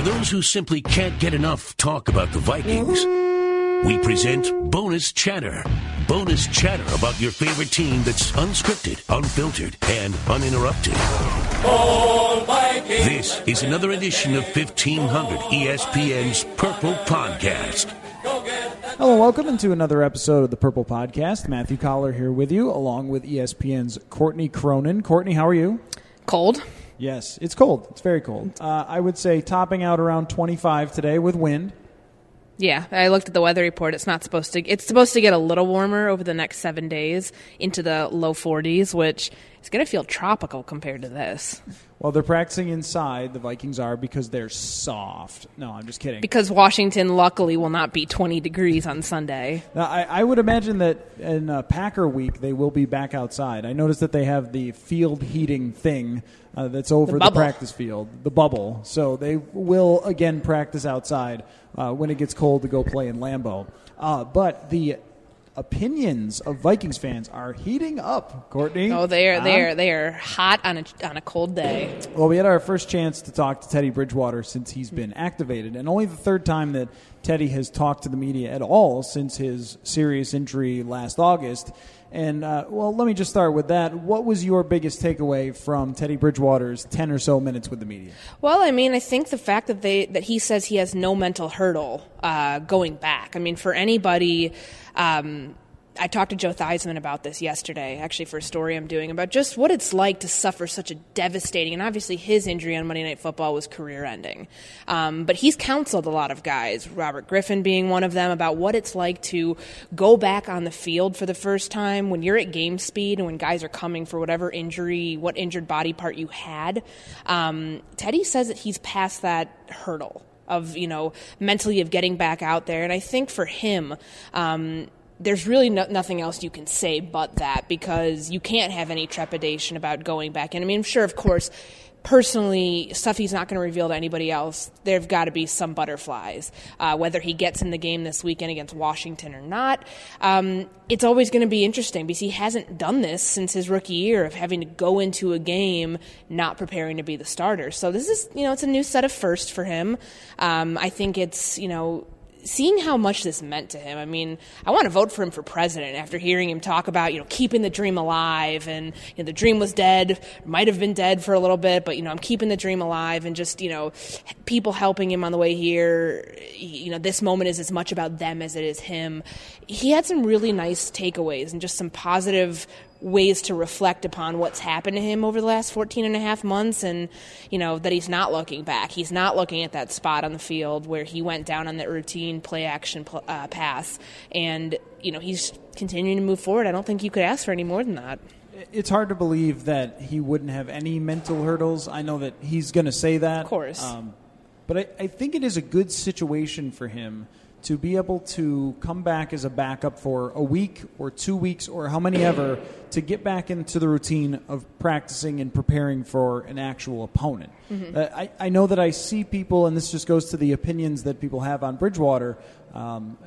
For those who simply can't get enough talk about the Vikings, we present Bonus Chatter. Bonus chatter about your favorite team that's unscripted, unfiltered, and uninterrupted. This is another edition of 1500 ESPN's Purple Podcast. Hello, welcome into another episode of the Purple Podcast. Matthew Coller here with you, along with ESPN's Courtney Cronin. Courtney, how are you? Cold. Yes, it's cold. It's very cold. Uh, I would say topping out around 25 today with wind. Yeah, I looked at the weather report. It's not supposed to. It's supposed to get a little warmer over the next seven days into the low 40s, which is going to feel tropical compared to this. Well, they're practicing inside, the Vikings are, because they're soft. No, I'm just kidding. Because Washington, luckily, will not be 20 degrees on Sunday. Now, I, I would imagine that in uh, Packer week they will be back outside. I noticed that they have the field heating thing uh, that's over The the, practice field, the bubble. So they will again practice outside uh, when it gets cold to go play in Lambeau. Uh, but the opinions of Vikings fans are heating up. Courtney, Oh, they are they are they are hot on a on a cold day. Well, we had our first chance to talk to Teddy Bridgewater since he's been activated, and only the third time that Teddy has talked to the media at all since his serious injury last August. And, uh, well, let me just start with that. What was your biggest takeaway from Teddy Bridgewater's 10 or so minutes with the media? Well, I mean, I think the fact that they that he says he has no mental hurdle uh, going back. I mean, for anybody. Um, I talked to Joe Theismann about this yesterday, actually, for a story I'm doing about just what it's like to suffer such a devastating, and obviously his injury on Monday Night Football was career ending. Um, but he's counseled a lot of guys, Robert Griffin being one of them, about what it's like to go back on the field for the first time when you're at game speed and when guys are coming for whatever injury, what injured body part you had. Um, Teddy says that he's past that hurdle of you know mentally of getting back out there and i think for him um, there's really no, nothing else you can say but that because you can't have any trepidation about going back in. I mean i'm sure of course personally stuff he's not going to reveal to anybody else there've got to be some butterflies uh, whether he gets in the game this weekend against washington or not. Um, it's always going to be interesting because he hasn't done this since his rookie year of having to go into a game not preparing to be the starter. So this is you know it's a new set of first for him. Um, i think it's you know seeing how much this meant to him. I mean, I want to vote for him for president after hearing him talk about, you know, keeping the dream alive and you know, the dream was dead, might have been dead for a little bit, but you know, I'm keeping the dream alive and just, you know, people helping him on the way here, you know, this moment is as much about them as it is him. He had some really nice takeaways and just some positive ways to reflect upon what's happened to him over the last 14 and a half months and you know that he's not looking back he's not looking at that spot on the field where he went down on that routine play action uh, pass and you know he's continuing to move forward i don't think you could ask for any more than that It's hard to believe that he wouldn't have any mental hurdles. I know that he's going to say that. Of course. Um, but I, I think it is a good situation for him to be able to come back as a backup for a week or two weeks or how many ever to get back into the routine of practicing and preparing for an actual opponent. Uh, I, I know that I see people, and this just goes to the opinions that people have on Bridgewater. Um,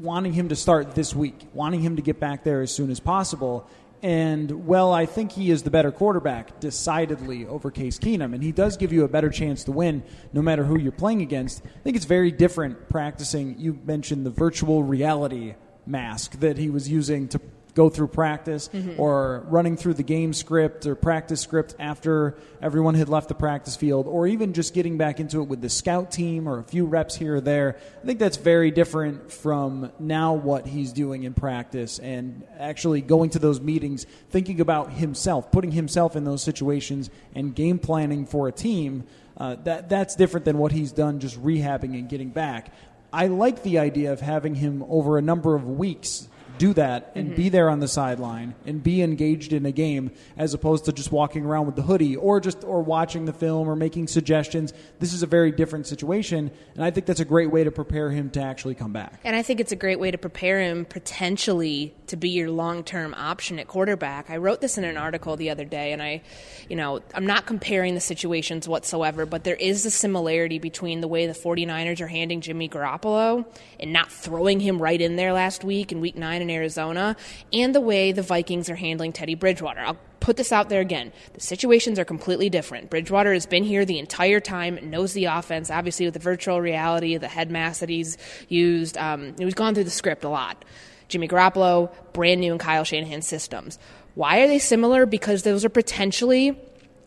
wanting him to start this week, wanting him to get back there as soon as possible. And, well, I think he is the better quarterback, decidedly, over Case Keenum. And he does give you a better chance to win no matter who you're playing against. I think it's very different practicing. You mentioned the virtual reality mask that he was using to go through practice or running through the game script or practice script after everyone had left the practice field or even just getting back into it with the scout team or a few reps here or there. I think that's very different from now what he's doing in practice and actually going to those meetings, thinking about himself, putting himself in those situations and game planning for a team. Uh, that that's different than what he's done just rehabbing and getting back. I like the idea of having him over a number of weeks do that and be mm-hmm. there on the sideline and be engaged in a game as opposed to just walking around with the hoodie or just or watching the film or making suggestions. This is a very different situation and I think that's a great way to prepare him to actually come back. And I think it's a great way to prepare him potentially to be your long term option at quarterback. I wrote this in an article the other day, and I, you know, I'm not comparing the situations whatsoever, but there is a similarity between the way the 49ers are handing Jimmy Garoppolo and not throwing him right in there last week in week nine in Arizona, and the way the Vikings are handling Teddy Bridgewater. I'll put this out there again. The situations are completely different. Bridgewater has been here the entire time, knows the offense, obviously with the virtual reality, the head mask that he's used. Um, he's gone through the script a lot. Jimmy Garoppolo, brand new in Kyle Shanahan's systems. Why are they similar? Because those are potentially,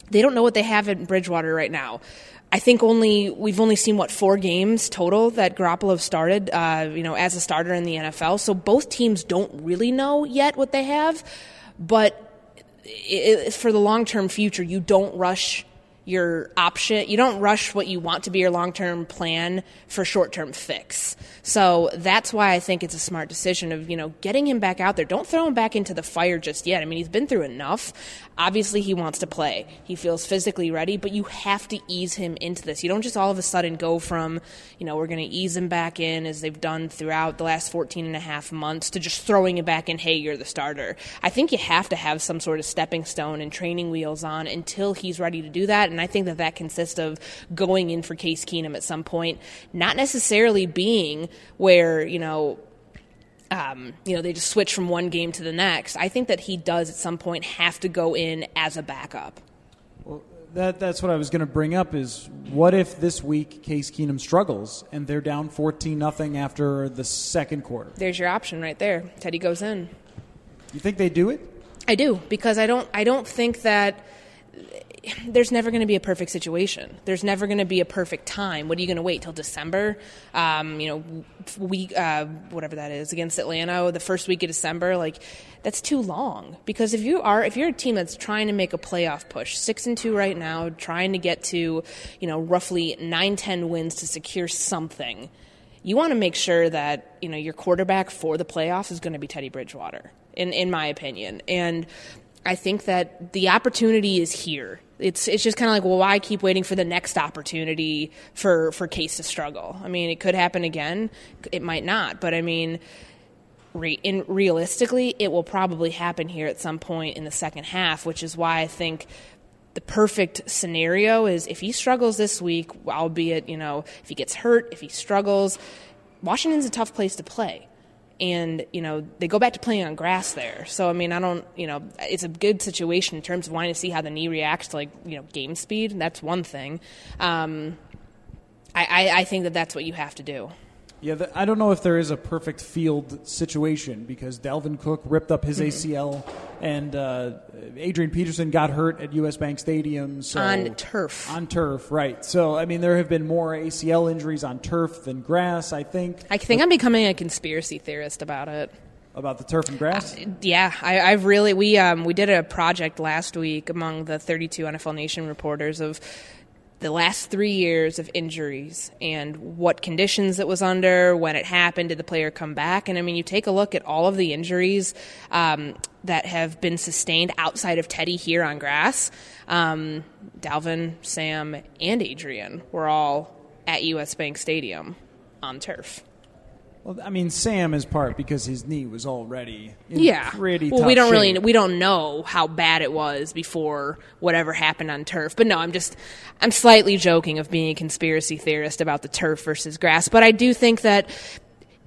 they don't know what they have in Bridgewater right now. I think only we've only seen what four games total that Garoppolo started, uh, you know, as a starter in the NFL. So both teams don't really know yet what they have, but it, for the long term future, you don't rush your option. You don't rush what you want to be your long term plan for short term fix. So that's why I think it's a smart decision of, you know, getting him back out there. Don't throw him back into the fire just yet. I mean, he's been through enough. Obviously, he wants to play. He feels physically ready, but you have to ease him into this. You don't just all of a sudden go from, you know, we're going to ease him back in as they've done throughout the last 14 and a half months to just throwing him back in, hey, you're the starter. I think you have to have some sort of stepping stone and training wheels on until he's ready to do that. And I think that that consists of going in for Case Keenum at some point, not necessarily being where, you know, um, you know, they just switch from one game to the next. I think that he does at some point have to go in as a backup. Well, that, that's what I was going to bring up is what if this week Case Keenum struggles and they're down 14 nothing after the second quarter? There's your option right there. Teddy goes in. You think they do it? I do because I don't. I don't think that there's never going to be a perfect situation. There's never going to be a perfect time. What are you going to wait till December? Um, you know, week uh, whatever that is against Atlanta, the first week of December. Like that's too long because if you are if you're a team that's trying to make a playoff push, six and two right now, trying to get to you know roughly nine ten wins to secure something. You want to make sure that you know your quarterback for the playoffs is going to be Teddy Bridgewater, in in my opinion, and I think that the opportunity is here. It's it's just kind of like, well, why keep waiting for the next opportunity for for Case to struggle? I mean, it could happen again. It might not, but I mean, re- in realistically, it will probably happen here at some point in the second half, which is why I think the perfect scenario is if he struggles this week, albeit you know if he gets hurt, if he struggles, Washington's a tough place to play and you know they go back to playing on grass there. So I mean, I don't, you know, it's a good situation in terms of wanting to see how the knee reacts to like you know game speed. That's one thing. Um, I, I, I think that that's what you have to do. Yeah, the, I don't know if there is a perfect field situation because Dalvin Cook ripped up his ACL and uh, Adrian Peterson got hurt at US Bank Stadium. So On turf. On turf, right. So, I mean, there have been more ACL injuries on turf than grass, I think. I think I'm becoming a conspiracy theorist about it. About the turf and grass? Yeah, I, I've really we um, we did a project last week among the 32 NFL Nation reporters of the last three years of injuries and what conditions it was under, when it happened, did the player come back? And I mean, you take a look at all of the injuries um, that have been sustained outside of Teddy here on grass. Um, Dalvin, Sam, and Adrian were all at US Bank Stadium on turf. Well, I mean, Sam is part because his knee was already in Yeah. pretty well, tough we don't shape. really we don't know how bad it was before whatever happened on turf. But no, I'm just I'm slightly joking of being a conspiracy theorist about the turf versus grass. But I do think that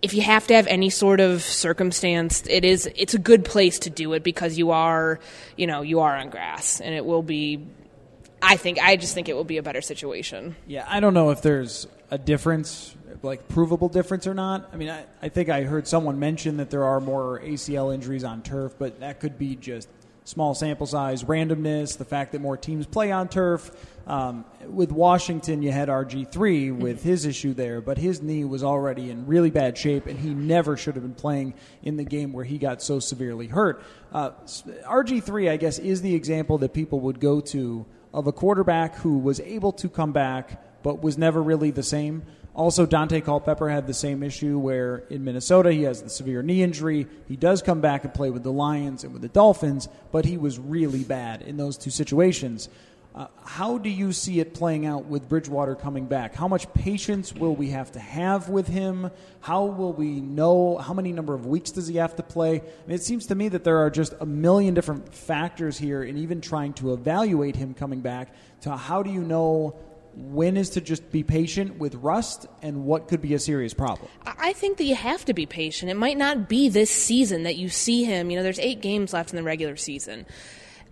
if you have to have any sort of circumstance, it is it's a good place to do it because you are you know you are on grass and it will be I think I just think it will be a better situation. Yeah, I don't know if there's a difference, like provable difference or not. I mean, I, I think I heard someone mention that there are more ACL injuries on turf, but that could be just small sample size, randomness, the fact that more teams play on turf. Um, with Washington, you had RG3 with his issue there, but his knee was already in really bad shape, and he never should have been playing in the game where he got so severely hurt. Uh, RG3, I guess, is the example that people would go to of a quarterback who was able to come back but was never really the same. Also, Daunte Culpepper had the same issue where in Minnesota he has the severe knee injury. He does come back and play with the Lions and with the Dolphins, but he was really bad in those two situations. Uh, how do you see it playing out with Bridgewater coming back? How much patience will we have to have with him? How will we know? How many number of weeks does he have to play? I mean, it seems to me that there are just a million different factors here in even trying to evaluate him coming back. To how do you know when is to just be patient with rust and what could be a serious problem? I think that you have to be patient. It might not be this season that you see him. You know, there's eight games left in the regular season.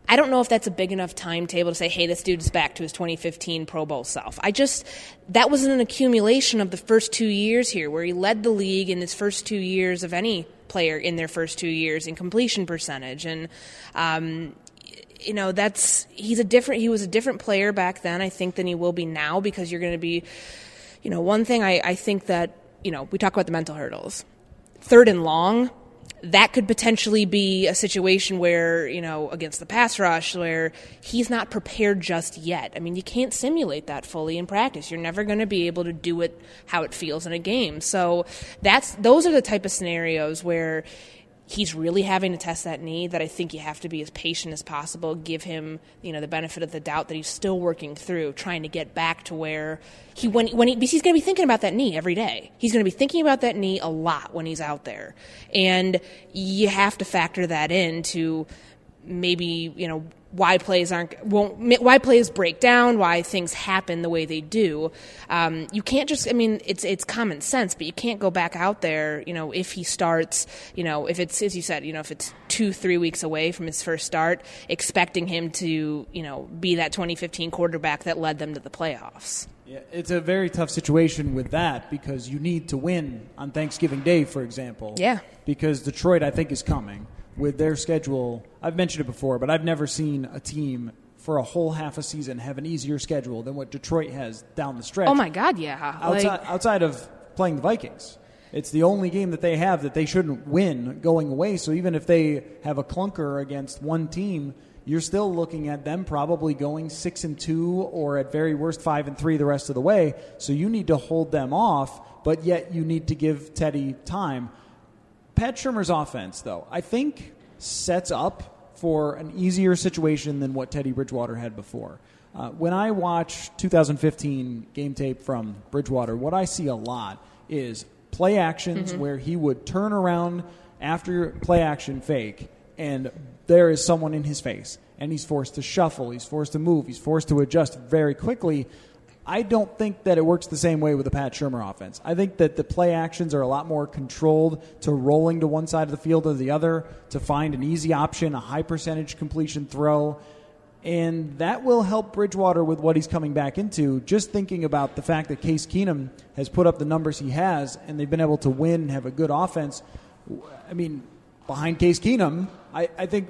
I don't know if that's a big enough timetable to say, hey, this dude's back to his 2015 Pro Bowl self. I just, that was an accumulation of the first two years here, where he led the league in his first two years of any player in their first two years in completion percentage. And, um, you know, that's, he's a different, he was a different player back then, I think, than he will be now because you're going to be, you know, one thing I, I think that, you know, we talk about the mental hurdles. Third and long, that could potentially be a situation where, you know, against the pass rush, where he's not prepared just yet. I mean, you can't simulate that fully in practice. You're never going to be able to do it how it feels in a game. So that's those are the type of scenarios where he's really having to test that knee that I think you have to be as patient as possible, give him, you know, the benefit of the doubt that he's still working through, trying to get back to where he when when he, he's going to be thinking about that knee every day. He's going to be thinking about that knee a lot when he's out there. And you have to factor that into maybe, you know, why plays aren't won't why plays break down, why things happen the way they do. Um, you can't just I mean it's it's common sense, but you can't go back out there. You know if he starts, you know if it's as you said, you know if it's two three weeks away from his first start, expecting him to you know be that 2015 quarterback that led them to the playoffs. Yeah, it's a very tough situation with that because you need to win on Thanksgiving Day, for example. Yeah. Because Detroit, I think, is coming with their schedule. I've mentioned it before, but I've never seen a team for a whole half a season have an easier schedule than what Detroit has down the stretch. Oh my God, yeah. Outside, Like, outside of playing the Vikings. It's the only game that they have that they shouldn't win going away. So even if they have a clunker against one team, you're still looking at them probably going six and two, or at very worst five and three the rest of the way. So you need to hold them off, but yet you need to give Teddy time. Pat Shurmur's offense, though, I think sets up for an easier situation than what Teddy Bridgewater had before. Uh, when I watch 2015 game tape from Bridgewater, what I see a lot is play actions where he would turn around after play action fake, and there is someone in his face, and he's forced to shuffle, he's forced to move, he's forced to adjust very quickly. I don't think that it works the same way with the Pat Shurmur offense. I think that the play actions are a lot more controlled to rolling to one side of the field or the other to find an easy option, a high percentage completion throw. And that will help Bridgewater with what he's coming back into. Just thinking about the fact that Case Keenum has put up the numbers he has and they've been able to win and have a good offense. I mean, behind Case Keenum, I, I think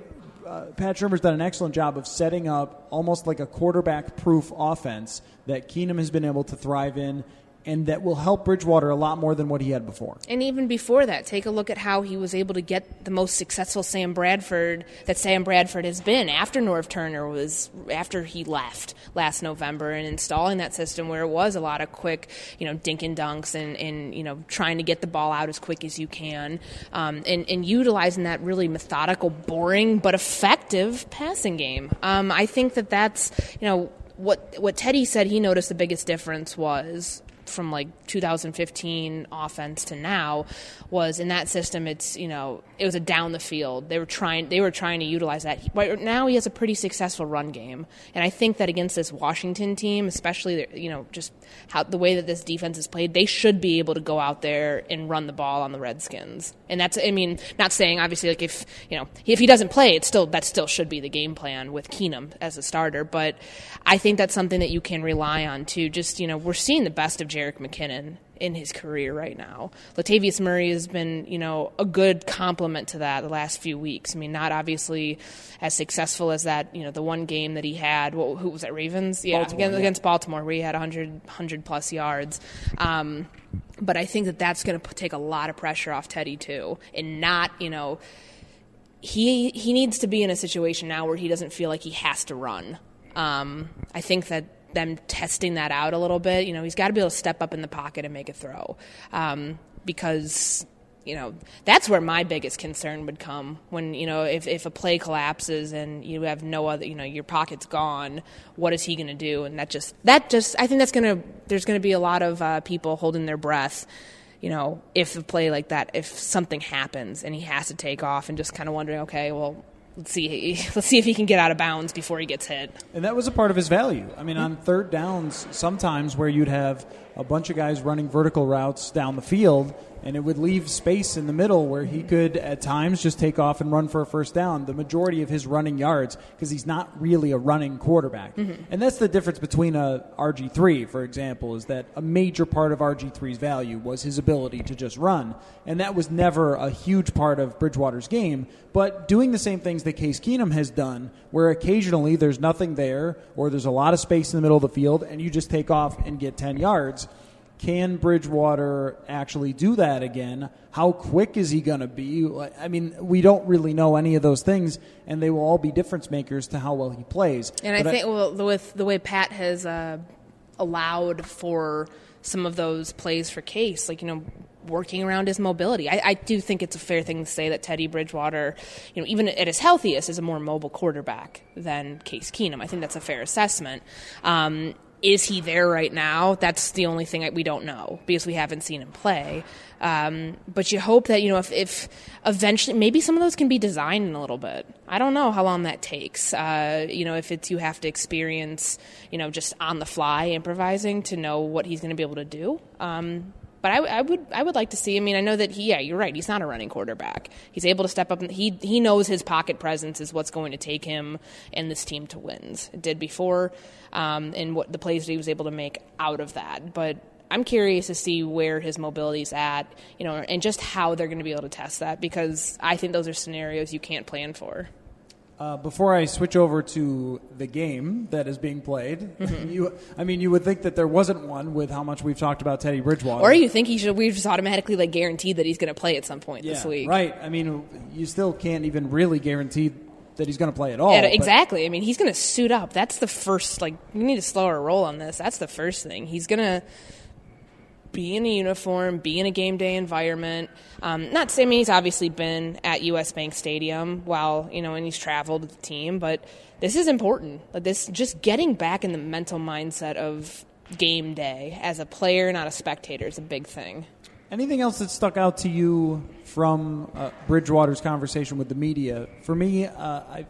uh, Pat Shurmur's done an excellent job of setting up almost like a quarterback proof offense that Keenum has been able to thrive in and that will help Bridgewater a lot more than what he had before. And even before that, take a look at how he was able to get the most successful Sam Bradford that Sam Bradford has been after Norv Turner was after he left last November and installing that system where it was a lot of quick, you know, dink and dunks and, and you know, trying to get the ball out as quick as you can. Um, and, and utilizing that really methodical, boring, but effective passing game. Um, I think that that's, you know, what what Teddy said he noticed the biggest difference was from like 2015 offense to now was in that system. It's you know it was a down the field. They were trying they were trying to utilize that. But now he has a pretty successful run game, and I think that against this Washington team, especially you know just how the way that this defense is played, they should be able to go out there and run the ball on the Redskins. And that's I mean not saying obviously like if you know if he doesn't play, it still that still should be the game plan with Keenum as a starter. But I think that's something that you can rely on too. Just you know we're seeing the best of Jerick McKinnon in his career right now. Latavius Murray has been, you know, a good complement to that the last few weeks. I mean, not obviously as successful as that, you know, the one game that he had. What, who was that? Ravens, yeah, Baltimore, against, yeah. against Baltimore, where he had 100, 100 plus yards. Um, but I think that that's going to take a lot of pressure off Teddy too, and not, you know, he he needs to be in a situation now where he doesn't feel like he has to run. Um, I think that them testing that out a little bit, you know, he's got to be able to step up in the pocket and make a throw. Um, because you know that's where my biggest concern would come when you know if, if a play collapses and you have no other you know your pocket's gone what is he going to do? And that just that just i think that's going to there's going to be a lot of uh, people holding their breath you know if a play like that if something happens and he has to take off and just kind of wondering okay well let's see let's see if he can get out of bounds before he gets hit And that was a part of his value. I mean, on third downs, sometimes where you'd have a bunch of guys running vertical routes down the field, and it would leave space in the middle where he could, at times, just take off and run for a first down. The majority of his running yards, because he's not really a running quarterback. Mm-hmm. And that's the difference between a RG3, for example, is that a major part of RG3's value was his ability to just run. And that was never a huge part of Bridgewater's game. But doing the same things that Case Keenum has done, where occasionally there's nothing there or there's a lot of space in the middle of the field and you just take off and get 10 yards. Can Bridgewater actually do that again? How quick is he going to be? I mean, we don't really know any of those things, and they will all be difference makers to how well he plays. And I But think well, with the way Pat has uh, allowed for some of those plays for Case, like you know, working around his mobility, I, I do think it's a fair thing to say that Teddy Bridgewater, you know, even at his healthiest, is a more mobile quarterback than Case Keenum. I think that's a fair assessment. Um, is he there right now? That's the only thing that we don't know because we haven't seen him play. Um, but you hope that you know if, if eventually maybe some of those can be designed in a little bit. I don't know how long that takes. Uh, you know, if it's you have to experience, you know, just on the fly improvising to know what he's going to be able to do. Um, but I, I would I would like to see. I mean, I know that he. Yeah, you're right. He's not a running quarterback. He's able to step up. And he he knows his pocket presence is what's going to take him and this team to wins. It did before, um, and what the plays that he was able to make out of that. But I'm curious to see where his mobility's at, you know, and just how they're going to be able to test that because I think those are scenarios you can't plan for. Uh, before I switch over to the game that is being played, Mm-hmm. you, I mean, you would think that there wasn't one with how much we've talked about Teddy Bridgewater. Or you think he should? We've just automatically like guaranteed that he's going to play at some point yeah, this week. right? I mean, you still can't even really guarantee that he's going to play at all. Yeah, exactly. I mean, he's going to suit up. That's the first. Like, we need to slow our roll on this. That's the first thing. He's going to be in a uniform, be in a game day environment. Um, not saying he's obviously been at U.S. Bank Stadium while you know, and he's traveled with the team, but this is important. Like this, just getting back in the mental mindset of game day as a player, not a spectator, is a big thing. Anything else that stuck out to you from uh, Bridgewater's conversation with the media? For me, uh, I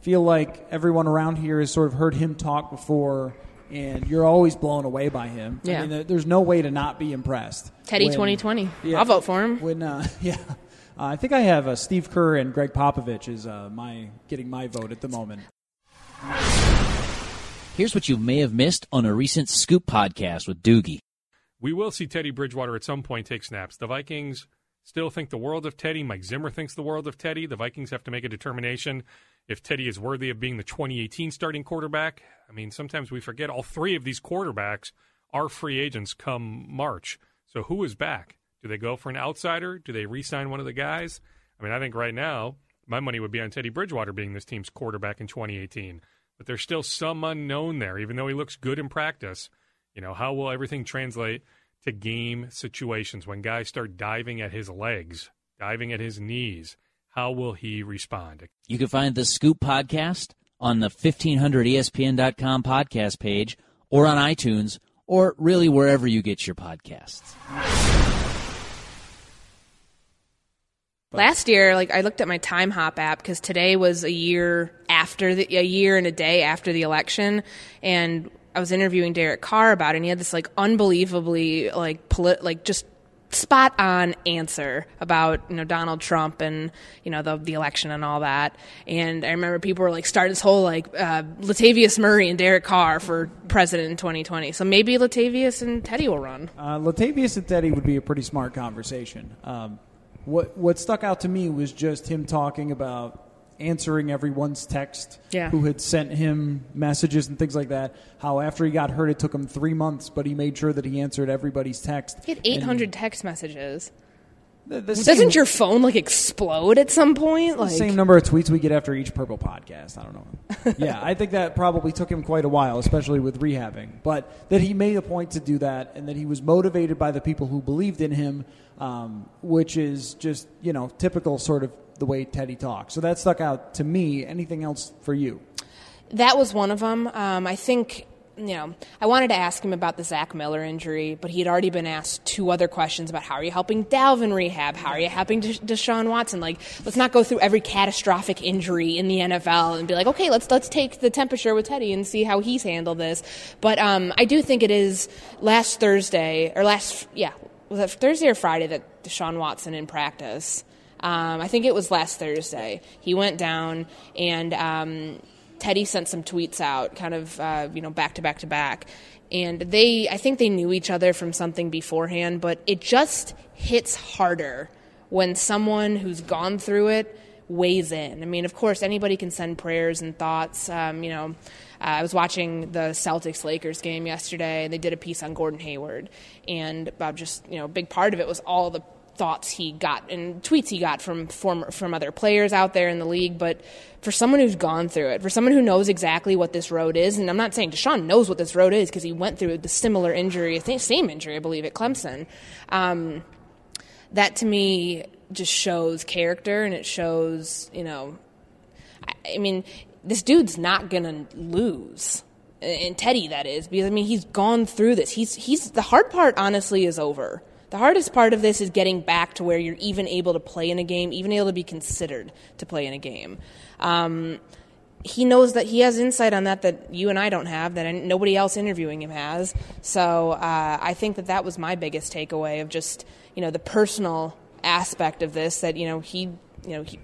feel like everyone around here has sort of heard him talk before, and you're always blown away by him. I Yeah. mean, there's no way to not be impressed. Teddy When- 2020. Yeah. I'll vote for him. When uh, yeah, uh, I think I have uh, Steve Kerr and Gregg Popovich is uh, my getting my vote at the moment. Here's what you may have missed on a recent Scoop podcast with Doogie. We will see Teddy Bridgewater at some point take snaps. The Vikings still think the world of Teddy. Mike Zimmer thinks the world of Teddy. The Vikings have to make a determination if Teddy is worthy of being the 2018 starting quarterback. I mean, sometimes we forget all three of these quarterbacks are free agents come March. So who is back? Do they go for an outsider? Do they re sign one of the guys? I mean, I think right now, my money would be on Teddy Bridgewater being this team's quarterback in 2018. But there's still some unknown there, even though he looks good in practice. You know, how will everything translate to game situations when guys start diving at his legs, diving at his knees? How will he respond? You can find the Scoop podcast on the 1500ESPN.com podcast page or on iTunes or really wherever you get your podcasts. Last year, like I looked at my Timehop app because today was a year after the, a year and a day after the election, and I was interviewing Derek Carr about it. and He had this like unbelievably like polit- like just spot on answer about you know Donald Trump and you know the the election and all that. And I remember people were like starting this whole like uh, Latavius Murray and Derek Carr for president in 2020. So maybe Latavius and Teddy will run. Uh, Latavius and Teddy would be a pretty smart conversation. Um, what what stuck out to me was just him talking about answering everyone's text Yeah. who had sent him messages and things like that. How after he got hurt, it took him three months, but he made sure that he answered everybody's text. He had 800 text messages. The, the Doesn't same- your phone like explode at some point? the Like same number of tweets we get after each purple podcast. I don't know. yeah, I think that probably took him quite a while, especially with rehabbing. But that he made a point to do that, and that he was motivated by the people who believed in him, um, which is just you know typical sort of the way Teddy talks. So that stuck out to me. Anything else for you? That was one of them. Um, I think, you know, I wanted to ask him about the Zach Miller injury, but he had already been asked two other questions about how are you helping Dalvin rehab? How are you helping Desha- Deshaun Watson? Like, let's not go through every catastrophic injury in the NFL and be like, okay, let's let's take the temperature with Teddy and see how he's handled this. But um, I do think it is last Thursday or last yeah was that Thursday or Friday that Deshaun Watson in practice. Um, I think it was last Thursday. He went down and. Um, Teddy sent some tweets out, kind of uh, you know back to back to back, and they I think they knew each other from something beforehand, but it just hits harder when someone who's gone through it weighs in. I mean, of course, anybody can send prayers and thoughts. Um, you know, uh, I was watching the Celtics Lakers game yesterday, and they did a piece on Gordon Hayward, and about just you know a big part of it was all the thoughts he got and tweets he got from former, from other players out there in the league. But for someone who's gone through it, for someone who knows exactly what this road is, and I'm not saying Deshaun knows what this road is because he went through the similar injury, same injury, I believe, at Clemson. Um, that to me just shows character and it shows, you know, I, I mean, this dude's not gonna lose. And Teddy, that is, because I mean, he's gone through this. He's he's the hard part. Honestly, is over. The hardest part of this is getting back to where you're even able to play in a game, even able to be considered to play in a game. Um, he knows that he has insight on that that you and I don't have, that nobody else interviewing him has. So uh, I think that that was my biggest takeaway of just you know the personal aspect of this. That you know he you know he,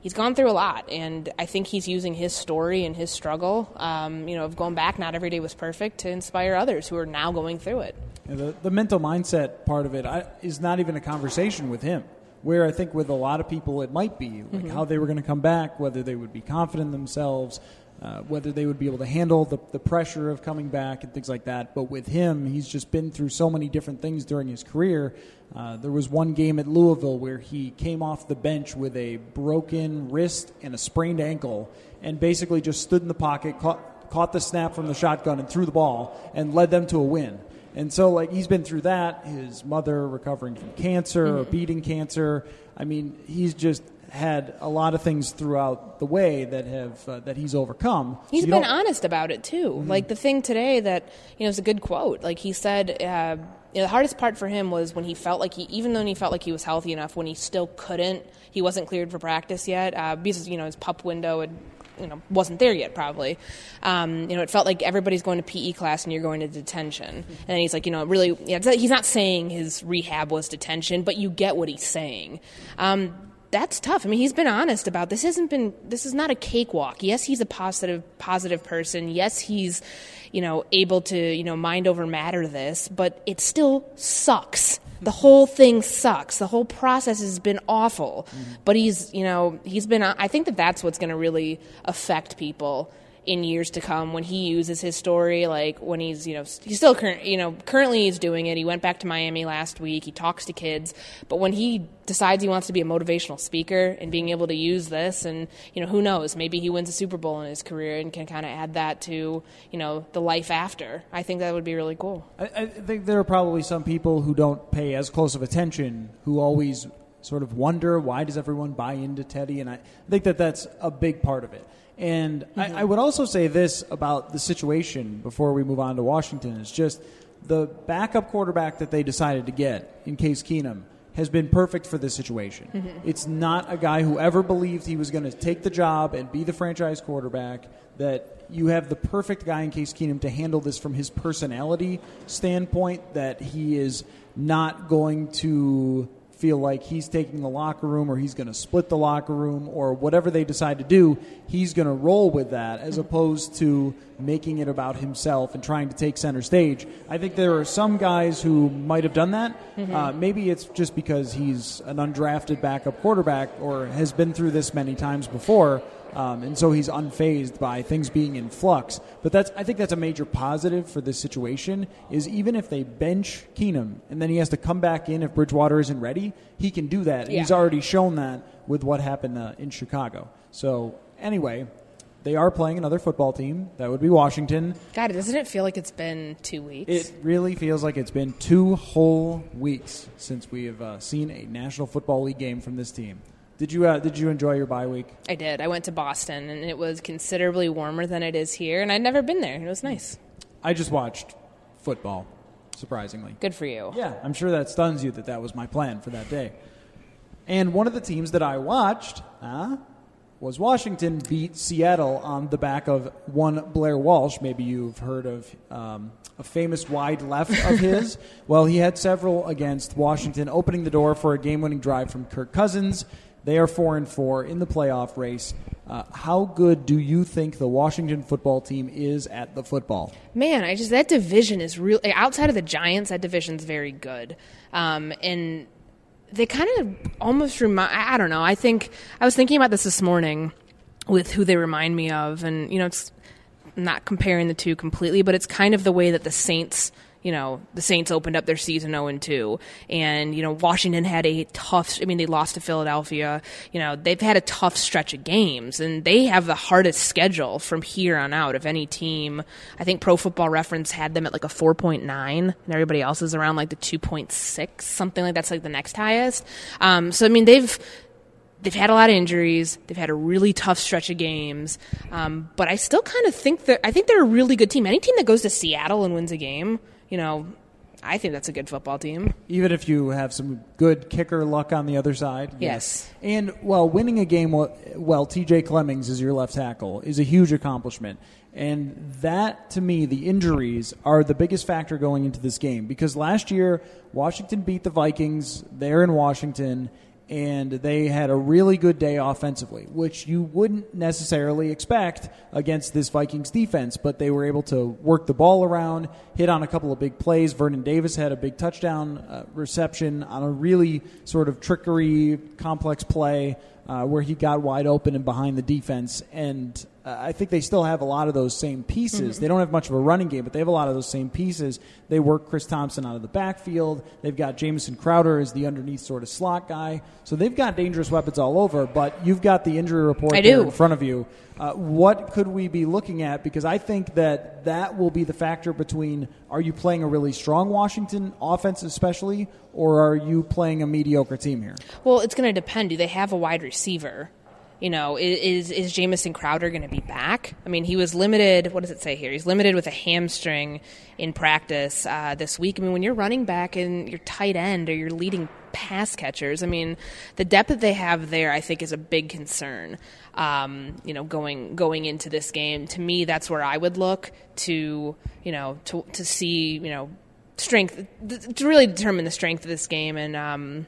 he's gone through a lot, and I think he's using his story and his struggle, um, you know, of going back. Not every day was perfect to inspire others who are now going through it. Yeah, the, the mental mindset part of it I, is not even a conversation with him. Where I think with a lot of people it might be, like Mhm. how they were going to come back, whether they would be confident in themselves, uh, whether they would be able to handle the, the pressure of coming back and things like that. But with him, he's just been through so many different things during his career. Uh, there was one game at Louisville where he came off the bench with a broken wrist and a sprained ankle and basically just stood in the pocket, caught, caught the snap from the shotgun, and threw the ball and led them to a win. And so, like, he's been through that. His mother recovering from cancer or Mhm. beating cancer. I mean, he's just had a lot of things throughout the way that have uh, that he's overcome. So He's you been honest about it too. Like the thing today that you know is a good quote. Like he said, uh, you know, the hardest part for him was when he felt like he, even though he felt like he was healthy enough, when he still couldn't, he wasn't cleared for practice yet uh, because you know his pup window had. You know, wasn't there yet. Probably, um, you know, it felt like everybody's going to PE class and you're going to detention. And he's like, you know, really, yeah, he's not saying his rehab was detention, but you get what he's saying. Um, that's tough. I mean, he's been honest about this. Hasn't been. This is not a cakewalk. Yes, he's a positive, positive person. Yes, he's, you know, able to, you know, mind over matter this, but it still sucks. The whole thing sucks. The whole process has been awful. Mm-hmm. But he's, you know, he's been. I think that that's what's going to really affect people in years to come when he uses his story like when he's you know he's still current you know currently he's doing it. He went back to Miami last week. He talks to kids. But when he decides he wants to be a motivational speaker and being able to use this and you know who knows? Maybe he wins a Super Bowl in his career and can kind of add that to you know the life after. I think that would be really cool. I, I think there are probably some people who don't pay as close of attention who always sort of wonder why does everyone buy into Teddy, and I think that that's a big part of it. And I, I would also say this about the situation before we move on to Washington is just the backup quarterback that they decided to get in Case Keenum has been perfect for this situation. Mm-hmm. It's not a guy who ever believed he was going to take the job and be the franchise quarterback. That you have the perfect guy in Case Keenum to handle this from his personality standpoint. That he is not going to feel like he's taking the locker room or he's going to split the locker room or whatever they decide to do, he's going to roll with that as opposed to making it about himself and trying to take center stage. I think there are some guys who might have done that. Uh, maybe it's just because he's an undrafted backup quarterback or has been through this many times before. Um, and so he's unfazed by things being in flux. But that's I think that's a major positive for this situation. Is even if they bench Keenum and then he has to come back in if Bridgewater isn't ready, he can do that. And He's already shown that with what happened uh, in Chicago. So anyway, they are playing another football team. That would be Washington. God, doesn't it feel like it's been two weeks? It really feels like it's been two whole weeks since we have uh, seen a National Football League game from this team. Did you uh, did you enjoy your bye week? I did. I went to Boston, and it was considerably warmer than it is here, and I'd never been there. It was nice. I just watched football, surprisingly. Good for you. Yeah, I'm sure that stuns you that that was my plan for that day. And one of the teams that I watched uh, was Washington beat Seattle on the back of one Blair Walsh. Maybe you've heard of um, a famous wide left of his. well, he had several against Washington, opening the door for a game-winning drive from Kirk Cousins. They are four and four in the playoff race. Uh, how good do you think the Washington football team is at the football? Man, I just that division is real. Outside of the Giants, that division's very good, um, and they kind of almost remind. I I don't know. I think I was thinking about this this morning with who they remind me of, and you know, it's not comparing the two completely, but it's kind of the way that the Saints. You know, the Saints opened up their season 0 and 2. And, you know, Washington had a tough, I mean, they lost to Philadelphia. You know, they've had a tough stretch of games, and they have the hardest schedule from here on out of any team. I think Pro Football Reference had them at like a 4.9, and everybody else is around like the 2.6, something like that's like the next highest. Um, so, I mean, they've, they've had a lot of injuries. They've had a really tough stretch of games, um, but I still kind of think that I think they're a really good team. Any team that goes to Seattle and wins a game, you know, I think that's a good football team. Even if you have some good kicker luck on the other side. Yes. And, well, winning a game, well, well, TJ Clemmings is your left tackle, is a huge accomplishment. And that, to me, the injuries are the biggest factor going into this game. Because last year, Washington beat the Vikings there in Washington, and they had a really good day offensively, which you wouldn't necessarily expect against this Vikings defense. But they were able to work the ball around, hit on a couple of big plays. Vernon Davis had a big touchdown uh, reception on a really sort of trickery, complex play uh, where he got wide open and behind the defense. And uh, I think they still have a lot of those same pieces. They don't have much of a running game, but they have a lot of those same pieces. They work Chris Thompson out of the backfield. They've got Jamison Crowder as the underneath sort of slot guy. So they've got dangerous weapons all over, but you've got the injury report I there do. in front of you. Uh, what could we be looking at? Because I think that that will be the factor between are you playing a really strong Washington offense, especially, or are you playing a mediocre team here? Well, it's going to depend. Do they have a wide receiver? You know, is is Jamison Crowder going to be back? I mean, he was limited. What does it say here? He's limited with a hamstring in practice uh, this week. I mean, when you're running back and you're tight end or you're leading pass catchers, I mean, the depth that they have there, I think, is a big concern. Um, you know, going going into this game, to me, that's where I would look to, you know, to to see, you know, strength to really determine the strength of this game and. Um,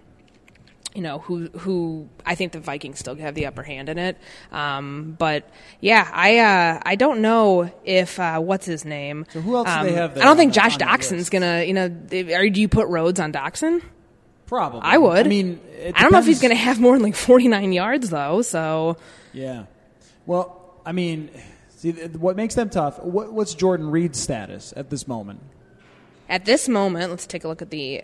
you know who who I think the Vikings still have the upper hand in it. Um, but yeah, I uh, I don't know if uh, what's his name. So who else do um, they have there I don't think Josh on Doctson's gonna. You know, they- are, do you put Rhodes on Doctson? Probably. I would. I mean, I don't know if he's gonna have more than like forty nine yards though. So Yeah. Well, I mean, see, what makes them tough? What, what's Jordan Reed's status at this moment? at this moment, let's take a look at the.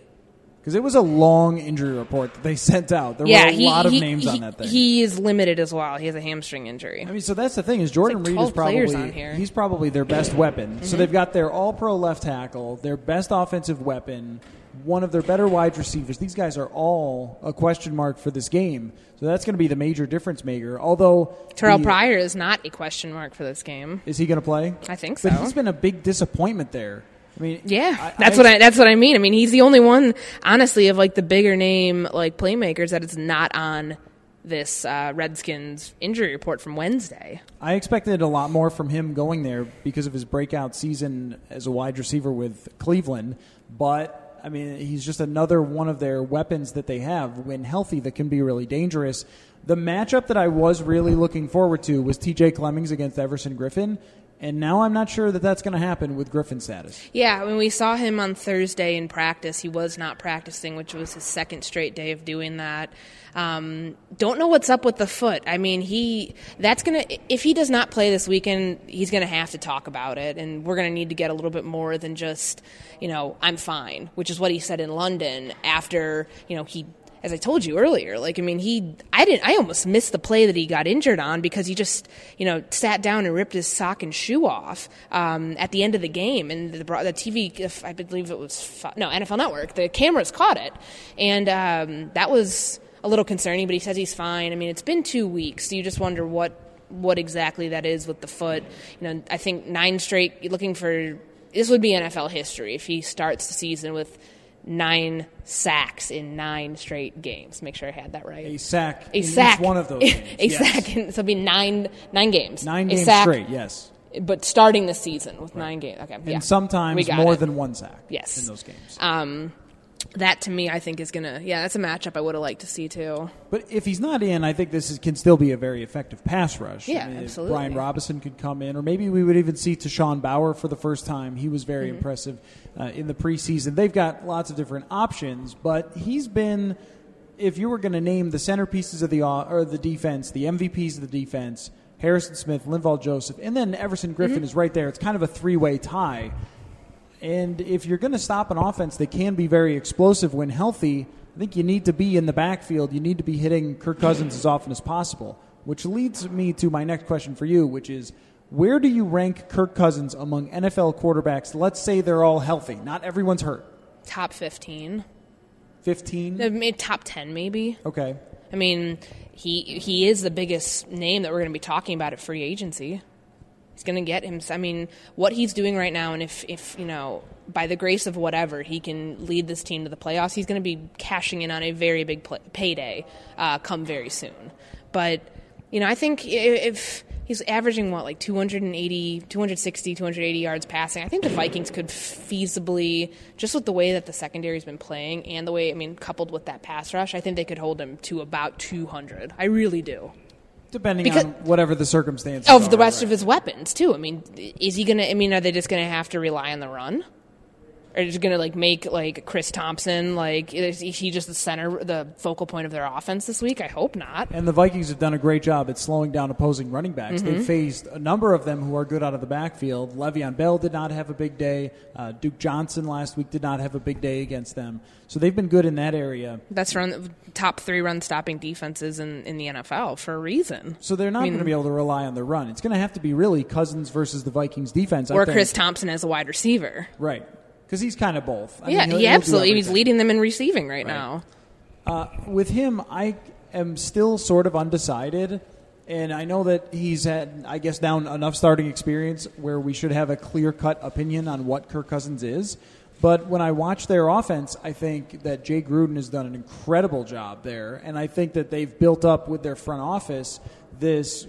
Because it was a long injury report that they sent out. There yeah, were a he, lot of he- names he- on that thing. He is limited as well. He has a hamstring injury. I mean, so that's the thing is Jordan like Reed is probably. Mm-hmm. he's probably their best weapon. So they've got their All-Pro left tackle, their best offensive weapon, one of their better wide receivers. These guys are all a question mark for this game. So that's going to be the major difference maker. Although Terrell the- Pryor is not a question mark for this game. is he going to play? I think so. But he's been a big disappointment there. I mean, Yeah, I- that's what I that's what I mean. I mean, he's the only one, honestly, of like the bigger name like playmakers that is not on this uh, Redskins injury report from Wednesday. I expected a lot more from him going there because of his breakout season as a wide receiver with Cleveland. But, I mean, he's just another one of their weapons that they have when healthy that can be really dangerous. The matchup that I was really looking forward to was TJ Clemmings against Everson Griffen. And now I'm not sure that that's going to happen with Griffen's status. Yeah, when we saw him on Thursday in practice, he was not practicing, which was his second straight day of doing that. Um, don't know what's up with the foot. I mean, he that's gonna if he does not play this weekend, he's gonna have to talk about it, and we're gonna need to get a little bit more than just you know I'm fine, which is what he said in London after you know he as I told you earlier, like I mean, he I didn't I almost missed the play that he got injured on because he just you know sat down and ripped his sock and shoe off um, at the end of the game, and the, the TV, I believe it was no NFL Network, the cameras caught it, and um, that was a little concerning. But he says he's fine. I mean, it's been two weeks, so you just wonder what what exactly that is with the foot. You know, I think nine straight looking for this would be NFL history if he starts the season with nine sacks in nine straight games. Make sure I had that right. A sack A in sack. each one of those games. a yes. sack. In, so it'd be nine nine games. Nine A games sack, straight, yes. But starting the season with nine games. Okay. And yeah. Sometimes more it. than one sack Yes. in those games. Um, that to me, I think is gonna. Yeah, that's a matchup I would have liked to see too. But if he's not in, I think this is, can still be a very effective pass rush. Yeah, I mean, absolutely. Brian Robison could come in, or maybe we would even see Tashawn Bower for the first time. He was Mm-hmm. very impressive uh, in the preseason. They've got lots of different options, but he's been. If you were going to name the centerpieces of the or the defense, the MVPs of the defense, Harrison Smith, Linval Joseph, and then Everson Griffen Mm-hmm. is right there. It's kind of a three-way tie. And if you're going to stop an offense that can be very explosive when healthy, I think you need to be in the backfield. You need to be hitting Kirk Cousins as often as possible. Which leads me to my next question for you, which is where do you rank Kirk Cousins among NFL quarterbacks? Let's say they're all healthy. Not everyone's hurt. Top fifteen, 15? Uh, maybe top ten, maybe. Okay. I mean, he he is the biggest name that we're going to be talking about at free agency. He's going to get him. I mean, what he's doing right now, and if if you know, by the grace of whatever, he can lead this team to the playoffs. He's going to be cashing in on a very big play, payday uh, come very soon. But you know, I think i- if he's averaging what like 280 260 280 yards passing i think the vikings could feasibly just with the way that the secondary's been playing and the way i mean coupled with that pass rush i think they could hold him to about 200 i really do Depending Because- on whatever the circumstances of the are, rest right. of his weapons too i mean is he gonna i mean are they just gonna have to rely on the run or just gonna like make like chris thompson like is he just the center the focal point of their offense this week i hope not And the Vikings have done a great job at slowing down opposing running backs. Mm-hmm. They've faced a number of them who are good out of the backfield. Le'Veon Bell did not have a big day. Uh, Duke Johnson last week did not have a big day against them. So they've been good in that area. That's run top three run stopping defenses in, in the NFL for a reason. So they're not I mean- going to be able to rely on the run. It's going to have to be really Cousins versus the Vikings defense. I Or think. Chris Thompson as a wide receiver. Right. Because he's kind of both. I yeah, mean, he'll- he he'll absolutely. He's leading them in receiving right, now. Uh, with him, I am still sort of undecided, and I know that he's had, I guess, down enough starting experience where we should have a clear cut opinion on what Kirk Cousins is. But when I watch their offense, I think that Jay Gruden has done an incredible job there, and I think that they've built up with their front office this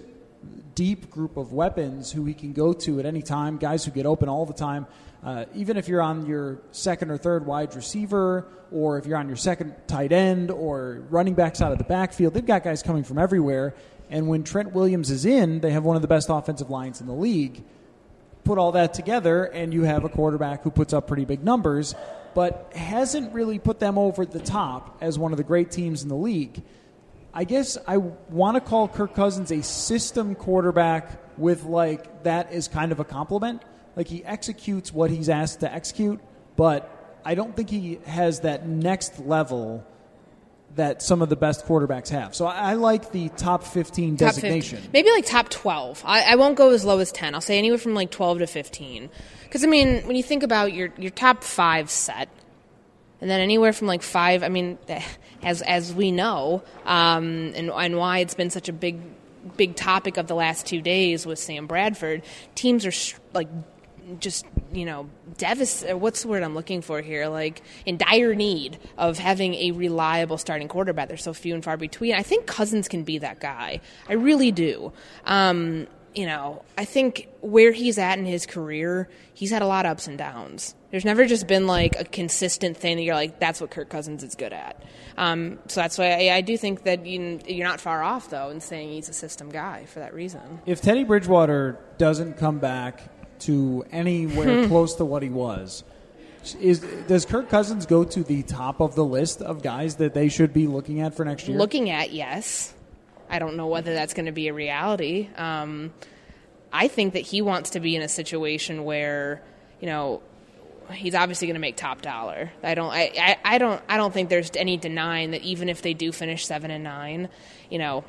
deep group of weapons who he can go to at any time, guys who get open all the time. Uh, even if you're on your second or third wide receiver, or if you're on your second tight end, or running backs out of the backfield, they've got guys coming from everywhere. And when Trent Williams is in, they have one of the best offensive lines in the league. Put all that together, and you have a quarterback who puts up pretty big numbers, but hasn't really put them over the top as one of the great teams in the league. I guess I want to call Kirk Cousins a system quarterback with like that is kind of a compliment. Like he executes what he's asked to execute, but I don't think he has that next level that some of the best quarterbacks have. So I, I like the top 15 Top designation. 15. Maybe like top 12. I, I won't go as low as 10. I'll say anywhere from like 12 to 15. Because, I mean, when you think about your, your top five set, and then anywhere from like five, I mean, as, as we know, um, and, and why it's been such a big, big topic of the last two days with Sam Bradford, teams are like just you know devastated what's the word i'm looking for here? Like in dire need of having a reliable starting quarterback. They're so few and far between. I think cousins can be that guy. I really do. Um, you know i think where he's at in his career he's had a lot of ups and downs. There's never just been like a consistent thing that you're like that's what kirk cousins is good at. Um, so that's why I, I do think that you, you're not far off though in saying he's a system guy for that reason. If Teddy Bridgewater doesn't come back to anywhere close to what he was, is does Kirk Cousins go to the top of the list of guys that they should be looking at for next year? looking at yes. I don't know whether that's going to be a reality. Um, i think that he wants to be in a situation where you know he's obviously going to make top dollar. I don't I, I, I don't i don't think there's any denying that even if they do finish seven and nine you know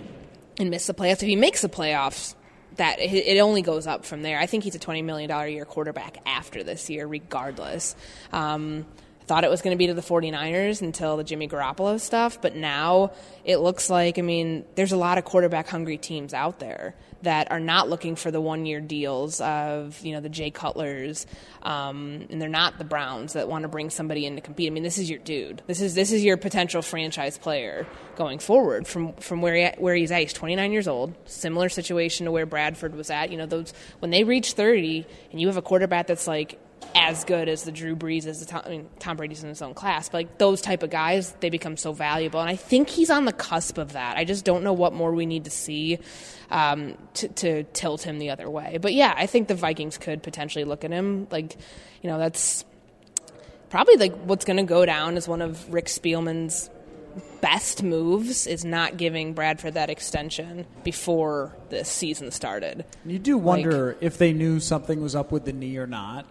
and miss the playoffs if he makes the playoffs that it only goes up from there. I think he's a twenty million dollar year quarterback after this year, regardless. Um, thought it was going to be to the 49ers until the Jimmy Garoppolo stuff, but now it looks like I mean, there's a lot of quarterback hungry teams out there that are not looking for the one year deals of you know the Jay Cutlers, um, and they're not the Browns that want to bring somebody in to compete. I mean, this is your dude. This is this is your potential franchise player going forward from from where he, where he's at. He's 29 years old. Similar situation to where Bradford was at. You know, those when they reach 30, and you have a quarterback that's like as good as the Drew Brees as the Tom, I mean, Tom Brady's in his own class, but like those type of guys, they become so valuable, and I think he's on the cusp of that. I just don't know what more we need to see um, to, to tilt him the other way. But yeah, I think the Vikings could potentially look at him like, you know, that's probably like what's going to go down as one of Rick Spielman's best moves is not giving Bradford that extension before this season started. You do wonder if they knew something was up with the knee or not.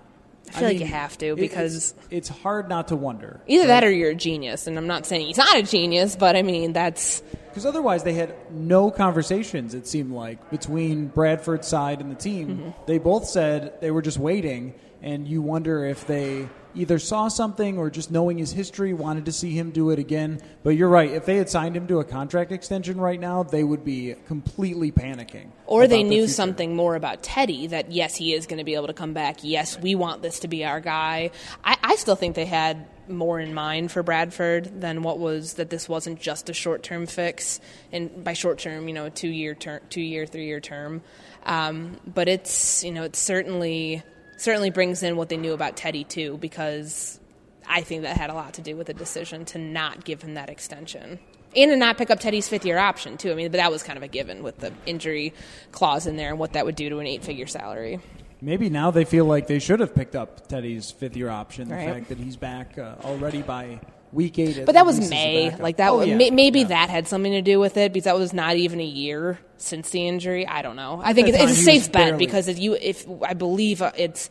I feel like you have to it- because it's, it's hard not to wonder. Either that or you're a genius, and I'm not saying he's not a genius, but I mean that's Because otherwise, they had no conversations, it seemed like, between Bradford's side and the team. Mm-hmm. They both said they were just waiting, and you wonder if they either saw something or just knowing his history wanted to see him do it again. But you're right. If they had signed him to a contract extension right now, they would be completely panicking. or they about the knew something more about Teddy that yes, he is going to be able to come back. Yes, we want this to be our guy. I, I still think they had more in mind for Bradford than what was that this wasn't just a short term fix, and by short term, you know, two year term, two year, three year term. Um, but it's you know, it's certainly certainly brings in what they knew about Teddy too, because I think that had a lot to do with the decision to not give him that extension. And to not pick up Teddy's fifth year option, too. I mean, but that was kind of a given with the injury clause in there and what that would do to an eight figure salary. Maybe now they feel like they should have picked up Teddy's fifth year option. The Right. fact that he's back uh, already by week eight. But that was least as a May. Like that. Oh, was, yeah. may, maybe Yeah. that had something to do with it because that was not even a year since the injury. I don't know. I think it's, it's a time he was safe bet barely- because if you, if I believe uh, it's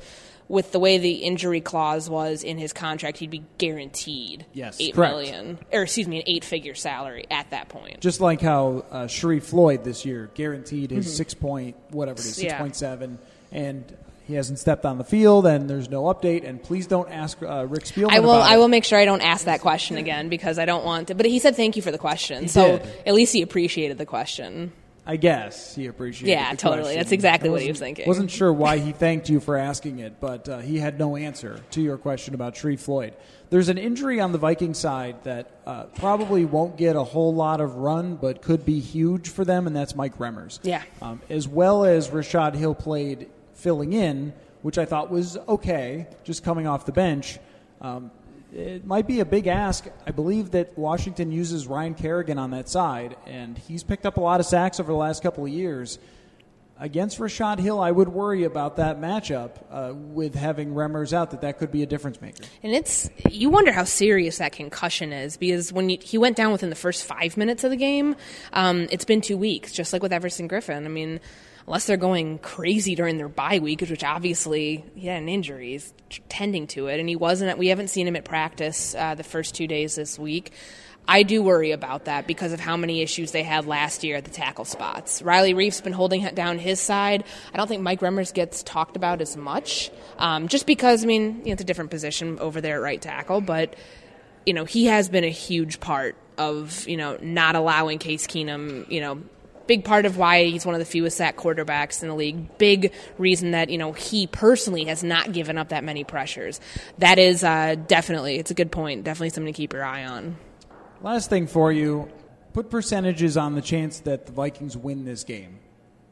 with the way the injury clause was in his contract, he'd be guaranteed Yes, eight correct. million, or excuse me, an eight figure salary at that point. Just like how uh, Sharrif Floyd this year guaranteed his six point whatever it is six Mm-hmm. Yeah. point seven, and he hasn't stepped on the field, and there's no update. And please don't ask uh, Rick Spielman. I will. I will make sure I don't ask that question again because I don't want to. But he said thank you for the question, so did. at least he appreciated the question. I guess he appreciated. Yeah, totally. question. That's exactly what he was thinking. Wasn't sure why he thanked you for asking it, but uh, he had no answer to your question about Tree Floyd. There's an injury on the Viking side that uh, probably won't get a whole lot of run, but could be huge for them, and that's Mike Remmers. Yeah. Um, as well as Rashad Hill played filling in, which I thought was okay, just coming off the bench. Um, it might be a big ask. I believe that Washington uses Ryan Kerrigan on that side, and he's picked up a lot of sacks over the last couple of years. Against Rashad Hill, I would worry about that matchup uh, with having Remmers out, that that could be a difference maker. And it's you wonder how serious that concussion is because when you, he went down within the first five minutes of the game, um, it's been two weeks, just like with Everson Griffen. I mean, unless they're going crazy during their bye week, which obviously he had an injury, he's tending to it, and he wasn't. We haven't seen him at practice uh, the first two days this week. I do worry about that because of how many issues they had last year at the tackle spots. Riley Reiff's been holding down his side. I don't think Mike Remmers gets talked about as much, um, just because I mean you know, it's a different position over there at right tackle, but you know he has been a huge part of you know not allowing Case Keenum you know big part of why he's one of the fewest sack quarterbacks in the league. Big reason that you know he personally has not given up that many pressures. That is uh, definitely it's a good point. Definitely something to keep your eye on. Last thing for you, put percentages on the chance that the Vikings win this game.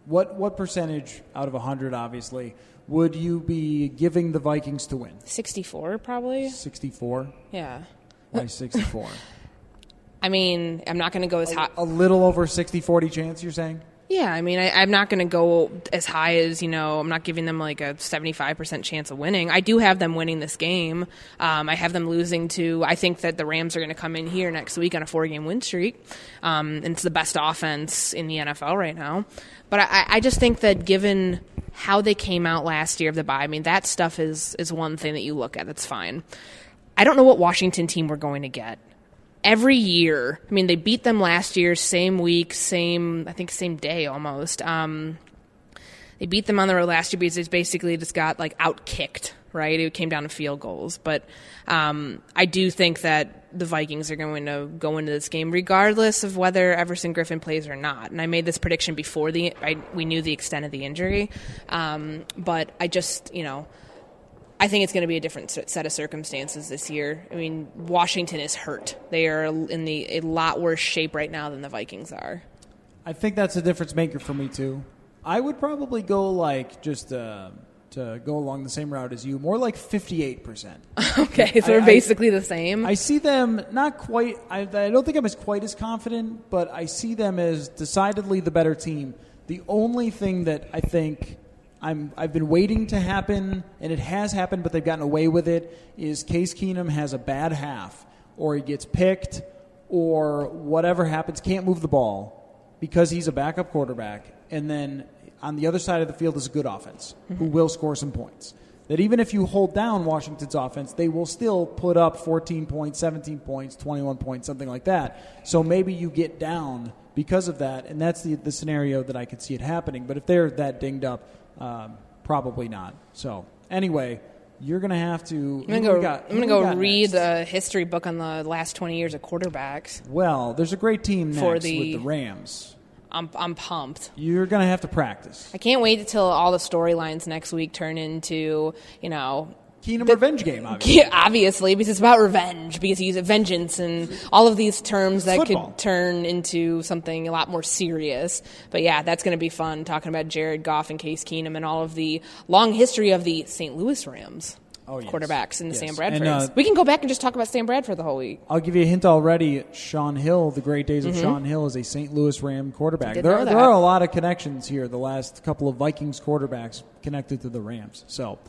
What what percentage out of 100 obviously would you be giving the Vikings to win? 64 probably. 64. Yeah. Why 64? I mean, I'm not going to go as high. A little over 60-40 chance you're saying? Yeah, I mean, I, I'm not going to go as high as, you know, I'm not giving them like a 75% chance of winning. I do have them winning this game. Um, I have them losing to, I think that the Rams are going to come in here next week on a four game win streak. Um, and it's the best offense in the NFL right now. But I, I just think that given how they came out last year of the bye, I mean, that stuff is, is one thing that you look at. That's fine. I don't know what Washington team we're going to get every year. I mean, they beat them last year, same week, same I think same day almost. Um, they beat them on the road last year because they basically just got like outkicked. Right, it came down to field goals, but um, I do think that the Vikings are going to go into this game regardless of whether Everson Griffen plays or not. And I made this prediction before the I, we knew the extent of the injury, um, but I just you know I think it's going to be a different set of circumstances this year. I mean, Washington is hurt. They are in the a lot worse shape right now than the Vikings are. I think that's a difference maker for me too. I would probably go like just uh, to go along the same route as you, more like fifty-eight percent. okay, so they're basically the same. I see them not quite. I, I don't think I'm as quite as confident, but I see them as decidedly the better team. The only thing that I think I'm, I've been waiting to happen, and it has happened, but they've gotten away with it. Is Case Keenum has a bad half, or he gets picked, or whatever happens, can't move the ball because he's a backup quarterback, and then on the other side of the field is a good offense who mm-hmm. will score some points. That even if you hold down Washington's offense, they will still put up 14 points, 17 points, 21 points, something like that. So maybe you get down because of that, and that's the, the scenario that I could see it happening. But if they're that dinged up, um, probably not. So anyway, you're gonna have to. I'm gonna go. Got, I'm gonna go read next? the history book on the last 20 years of quarterbacks. Well, there's a great team for the, with the Rams. I'm I'm pumped. You're gonna have to practice. I can't wait until all the storylines next week turn into you know Keenum the, revenge game, obviously. Yeah, obviously, because it's about revenge, because he's a vengeance and all of these terms that Football. could turn into something a lot more serious. But yeah, that's going to be fun talking about Jared Goff and Case Keenum and all of the long history of the St. Louis Rams. Oh, yes. Quarterbacks and the yes. Sam Bradford. Uh, we can go back and just talk about Sam Bradford the whole week. I'll give you a hint already. Shaun Hill, the great days of mm-hmm. Shaun Hill, is a St. Louis Ram quarterback. There, there are a lot of connections here. The last couple of Vikings quarterbacks connected to the Rams. So,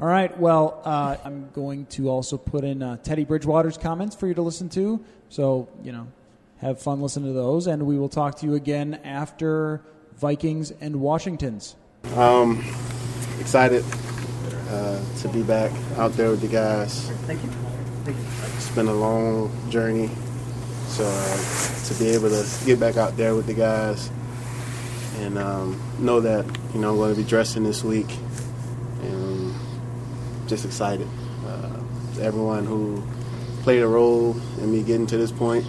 all right. Well, uh, I'm going to also put in uh, Teddy Bridgewater's comments for you to listen to. So, you know, have fun listening to those. And we will talk to you again after Vikings and Washington's. Um, excited uh, to be back out there with the guys. Thank you. Thank you. It's been a long journey. So uh, to be able to get back out there with the guys and um, know that, you know, I'm going to be dressing this week just excited. Uh, everyone who played a role in me getting to this point,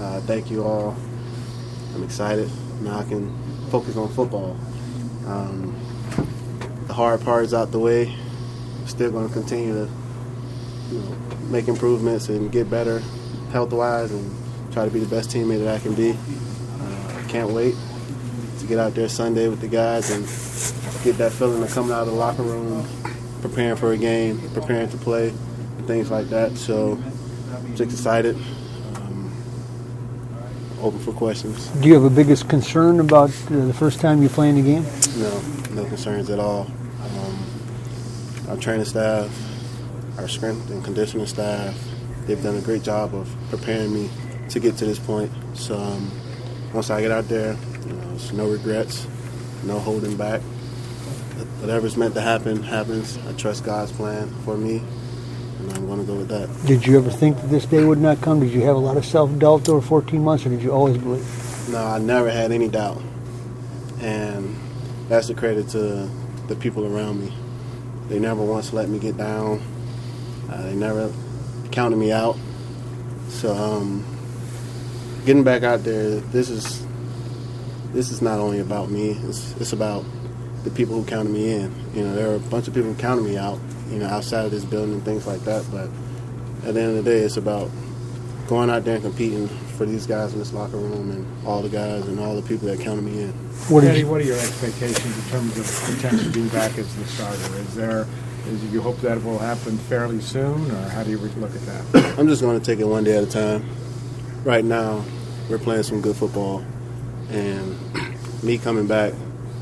uh, thank you all. I'm excited. Now I can focus on football. Um, the hard part is out the way. Still going to continue to you know, make improvements and get better health-wise and try to be the best teammate that I can be. Uh, can't wait to get out there Sunday with the guys and get that feeling of coming out of the locker room preparing for a game, preparing to play, and things like that. So I'm just excited. Um, open for questions. Do you have a biggest concern about uh, the first time you play in the game? No, no concerns at all. Um, our training staff, our strength and conditioning staff, they've done a great job of preparing me to get to this point. So um, once I get out there, you know, there's no regrets, no holding back whatever's meant to happen happens. I trust God's plan for me, and I'm going to go with that. Did you ever think that this day would not come? Did you have a lot of self doubt over 14 months, or did you always believe? No, I never had any doubt, and that's the credit to the people around me. They never once let me get down. Uh, they never counted me out. So, um, getting back out there, this is this is not only about me. It's, it's about the people who counted me in. You know, there are a bunch of people who counted me out. You know, outside of this building and things like that. But at the end of the day, it's about going out there and competing for these guys in this locker room and all the guys and all the people that counted me in. What, Eddie, what are your expectations in terms of potentially being back as the starter? Is there, is you hope that will happen fairly soon, or how do you look at that? I'm just going to take it one day at a time. Right now, we're playing some good football, and me coming back,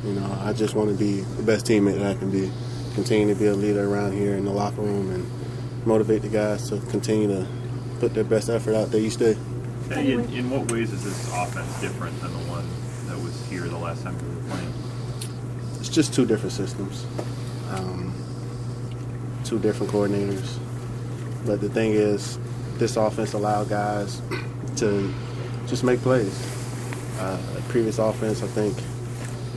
you know, I just want to be the best teammate that I can be. Continue to be a leader around here in the locker room and motivate the guys to continue to put their best effort out there each day. In, in what ways is this offense different than the one that was here the last time we were playing? It's just two different systems, um, two different coordinators. But the thing is, this offense allowed guys to just make plays. Uh, previous offense, I think,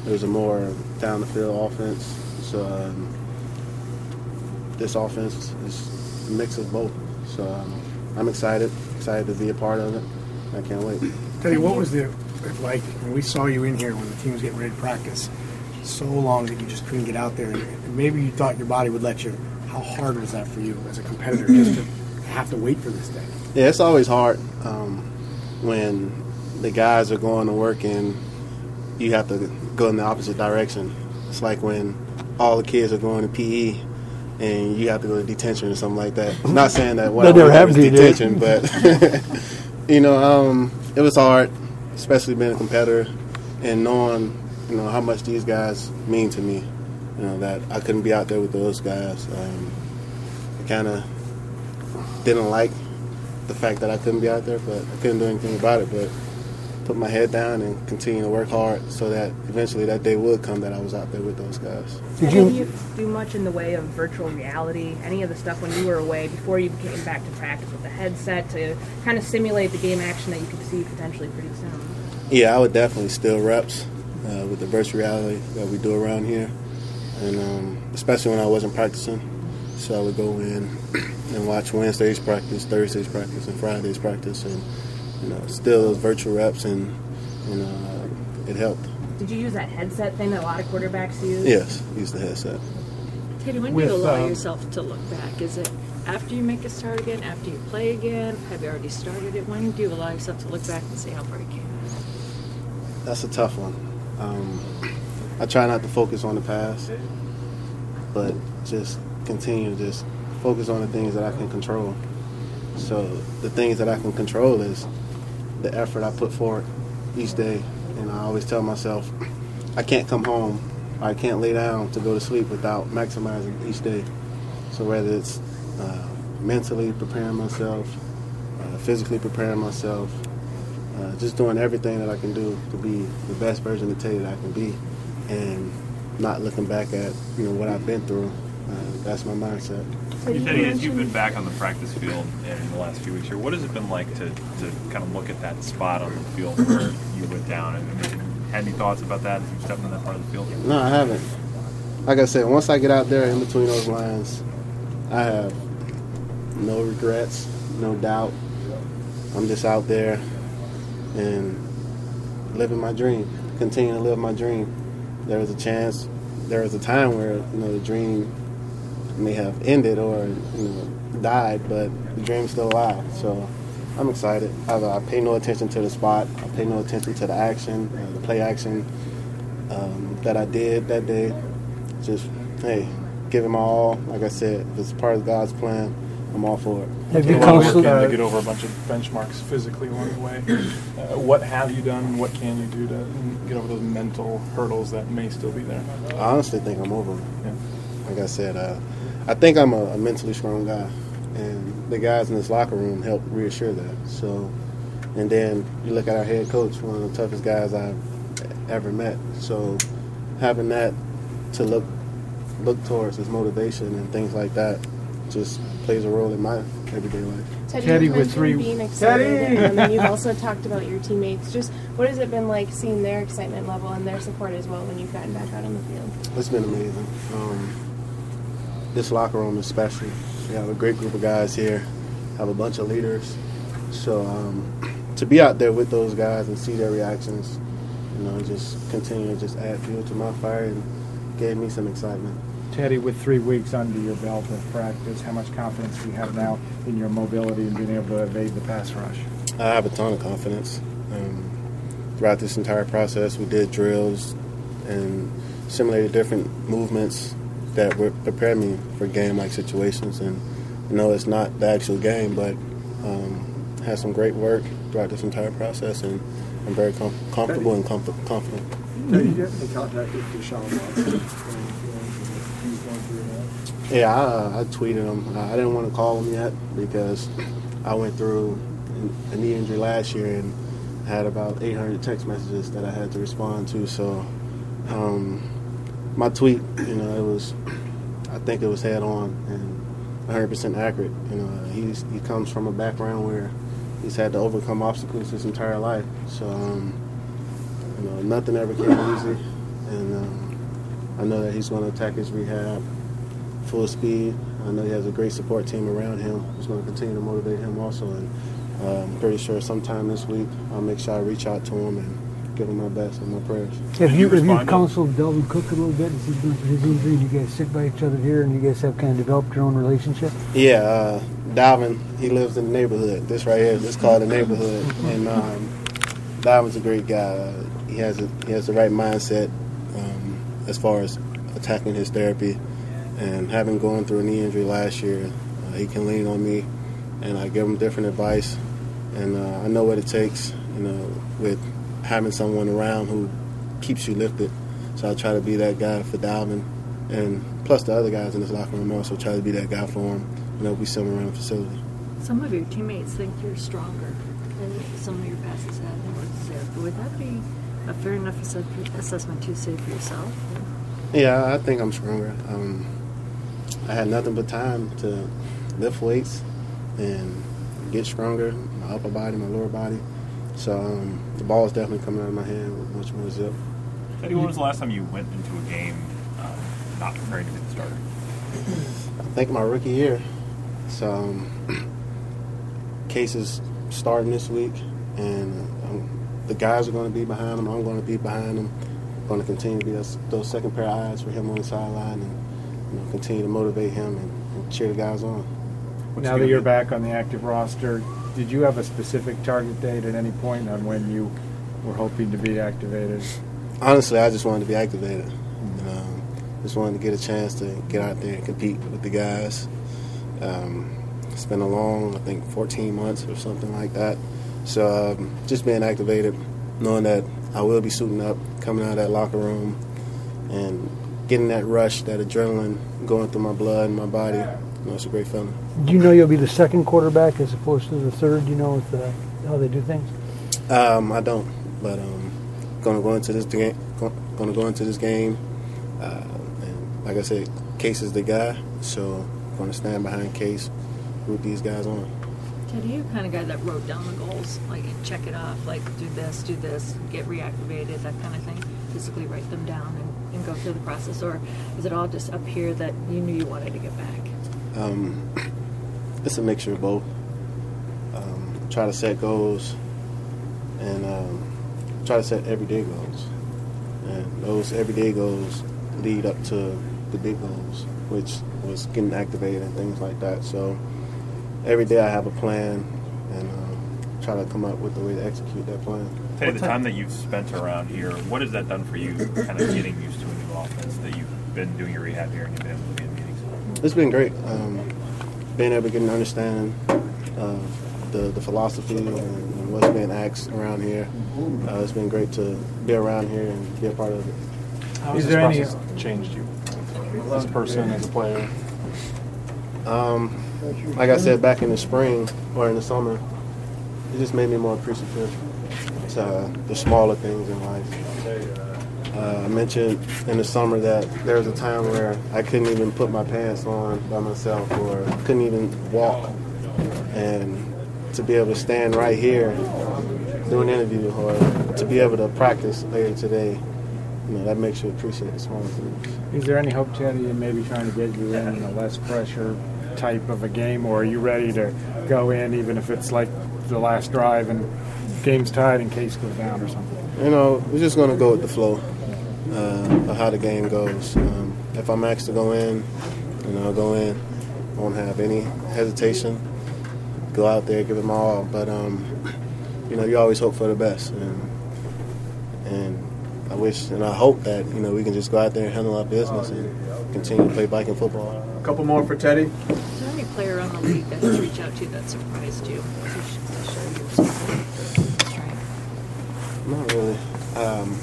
it was a more down the field offense. So um, this offense is a mix of both. So um, I'm excited, excited to be a part of it. I can't wait. Teddy, what was the like when we saw you in here when the team was getting ready to practice? So long that you just couldn't get out there, and maybe you thought your body would let you. How hard was that for you as a competitor, just to have to wait for this day? Yeah, it's always hard um, when the guys are going to work and you have to go in the opposite direction. It's like when all the kids are going to PE and you have to go to detention or something like that. Not saying that what That never happened to detention, but you know, um, it was hard, especially being a competitor and knowing you know how much these guys mean to me. You know that I couldn't be out there with those guys. Um, I kind of didn't like the fact that I couldn't be out there, but I couldn't do anything about it. But put my head down and continue to work hard so that eventually that day would come that I was out there with those guys. Did you, you do much in the way of virtual reality? Any of the stuff when you were away before you came back to practice with the headset to kind of simulate the game action that you could see potentially pretty soon? Yeah, I would definitely steal reps uh, with the virtual reality that we do around here, and um, especially when I wasn't practicing. So I would go in and watch Wednesday's practice, Thursday's practice, and Friday's practice, and you know, still those virtual reps, and you know, uh, it helped. Did you use that headset thing that a lot of quarterbacks use? Yes, use the headset. Teddy, when With, do you allow um, yourself to look back? Is it after you make a start again, after you play again? Have you already started it? When do you allow yourself to look back and see how far you came? That's a tough one. Um, I try not to focus on the past, but just continue to just focus on the things that I can control. So the things that I can control is the effort I put forward each day, and I always tell myself I can't come home, I can't lay down to go to sleep without maximizing each day. So whether it's uh, mentally preparing myself, uh, physically preparing myself, uh, just doing everything that I can do to be the best version of Teddy that I can be, and not looking back at you know what I've been through. Uh, that's my mindset. Teddy, as you've been back on the practice field in the last few weeks here, what has it been like to, to kind of look at that spot on the field where you went down? And had any thoughts about that as you stepped on that part of the field? No, I haven't. Like I said, once I get out there in between those lines, I have no regrets, no doubt. I'm just out there and living my dream, continuing to live my dream. There was a chance, there was a time where you know the dream may have ended or you know died, but the dream's still alive. So I'm excited. I, I pay no attention to the spot. I pay no attention to the action, uh, the play action um, that I did that day. Just hey, give him my all. Like I said, if it's part of God's plan, I'm all for it. Have you come to get over a bunch of benchmarks physically along the way? Uh, what have you done? What can you do to get over those mental hurdles that may still be there? I honestly think I'm over them. Like I said, uh, I think I'm a, a mentally strong guy, and the guys in this locker room help reassure that. So, and then you look at our head coach, one of the toughest guys I've ever met. So, having that to look look towards as motivation and things like that just plays a role in my everyday life. Teddy, Teddy you with mentioned three- being excited, Teddy! and then you've also talked about your teammates. Just what has it been like seeing their excitement level and their support as well when you've gotten back out on the field? It's been amazing. Um, this locker room is special. We have a great group of guys here. Have a bunch of leaders. So um, to be out there with those guys and see their reactions, you know, just continue to just add fuel to my fire and gave me some excitement. Teddy, with three weeks under your belt of practice, how much confidence do you have now in your mobility and being able to evade the pass rush? I have a ton of confidence. Um, throughout this entire process, we did drills and simulated different movements that would prepare me for game-like situations. And you know, it's not the actual game, but um, had some great work throughout this entire process, and I'm very com- comfortable and confident. Teddy, you have any contact with Deshaun Watson? He's going through that. Yeah, I, I tweeted him. I didn't want to call him yet because I went through a knee injury last year and had about 800 text messages that I had to respond to. So um, my tweet, you know, it was, I think it was head on and 100% accurate. You know, he's he comes from a background where he's had to overcome obstacles his entire life. So um, you know, nothing ever came easy, and um, I know that he's going to attack his rehab full speed. I know he has a great support team around him who's going to continue to motivate him also. And uh, I'm pretty sure sometime this week I'll make sure I reach out to him and give him my best and my prayers. Have you, have you counseled Dalvin Cook a little bit as he's going through his injury? And you guys sit by each other here, and you guys have kind of developed your own relationship. Yeah, uh, Dalvin, he lives in the neighborhood. This right here, this called the neighborhood, and um, Dalvin's a great guy. Uh, he has a, he has the right mindset um, as far as attacking his therapy, and having gone through a knee injury last year, uh, he can lean on me, and I give him different advice, and uh, I know what it takes, you know, with having someone around who keeps you lifted. So I try to be that guy for Dalvin, and plus the other guys in this locker room also try to be that guy for him. You know, we him around the facility. Some of your teammates think you're stronger than some of your passes have been with Zach. Would that be a fair enough assessment to say for yourself? Yeah, I think I'm stronger. Um, I had nothing but time to lift weights and get stronger, my upper body, my lower body. So um, the ball is definitely coming out of my hand with much more zip. Teddy, when was the last time you went into a game um, not preparing to be the starter? I think my rookie year. So um, Case is starting this week, and um, the guys are going to be behind him. I'm going to be behind him. Going to continue to be those, those second pair of eyes for him on the sideline, and you know, continue to motivate him and, and cheer the guys on. now that you're back on the active roster, did you have a specific target date at any point on when you were hoping to be activated? Honestly, I just wanted to be activated. You know, just wanted to get a chance to get out there and compete with the guys. Um, it's been a long, I think, 14 months or something like that. So um, just being activated, knowing that I will be suiting up, coming out of that locker room, and getting that rush, that adrenaline going through my blood and my body. You know, it's a great feeling. Do you know you'll be the second quarterback as opposed to the third? You know with uh, how they do things? Um, I don't, but um, gonna go into this game. Gonna go into this game, uh, and like I said, Case is the guy, so gonna stand behind Case, root these guys on. Teddy, you're the kind of guy that wrote down the goals, like check it off, like do this, do this, get reactivated, that kind of thing. Physically write them down and, and go through the process, or is it all just up here that you knew you wanted to get back? Um, it's a mixture of both. Um, try to set goals and um, try to set everyday goals. And those everyday goals lead up to the big goals, which was getting activated and things like that. So every day I have a plan and um, try to come up with a way to execute that plan. Teddy, the time that you've spent around here, what has that done for you, kind of getting used to a new offense that you've been doing your rehab here and you've been able to be in meetings? It's been great. Um, being able to get an understanding of the, the philosophy and, and what's being asked around here. Uh, it's been great to be around here and be a part of it. How has this there any- process changed you as a person, as a player? Um, like I said back in the spring or in the summer, it just made me more appreciative to the smaller things in life. Uh, I mentioned in the summer that there was a time where I couldn't even put my pants on by myself or couldn't even walk. And to be able to stand right here, do an interview, or to be able to practice later today, you know, that makes you appreciate the small things. Is there any hope, Teddy, in maybe trying to get you in a less pressure type of a game, or are you ready to go in even if it's like the last drive and game's tied and case goes down or something? you know, we're just going to go with the flow uh, of how the game goes. Um, if I'm asked to go in, you know, I'll go in. I Won't have any hesitation. Go out there, give it my all. But um, you know, you always hope for the best, and and I wish and I hope that you know we can just go out there and handle our business and continue to play Viking football. A couple more for Teddy. Is there any player on the league that you reach out to that surprised you to, sh- to show you support? Strength? Not really. Um,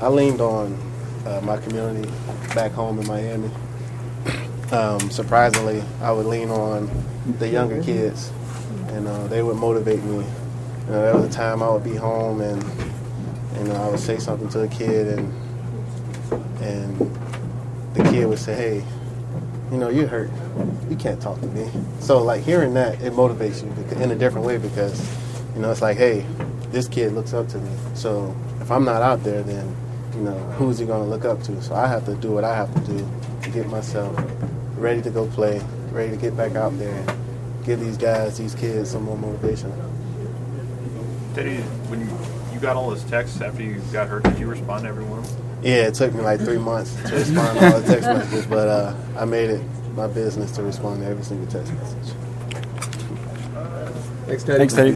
I leaned on uh, my community back home in Miami. Um, surprisingly, I would lean on the younger kids, and uh, they would motivate me. You know, there was a time I would be home and and I would say something to a kid, and and the kid would say, "Hey, you know, you're hurt. You can't talk to me." So like hearing that, it motivates you in a different way because you know it's like, "Hey, this kid looks up to me. So if I'm not out there, then you know who's he going to look up to? So I have to do what I have to do to get myself ready to go play, ready to get back out there, and give these guys, these kids, some more motivation." Teddy, when you, you got all those texts after you got hurt, did you respond to every one of them? Yeah, it took me like three months to respond to all the text messages, but uh, I made it my business to respond to every single text message. Thanks, Teddy. Thanks, Teddy.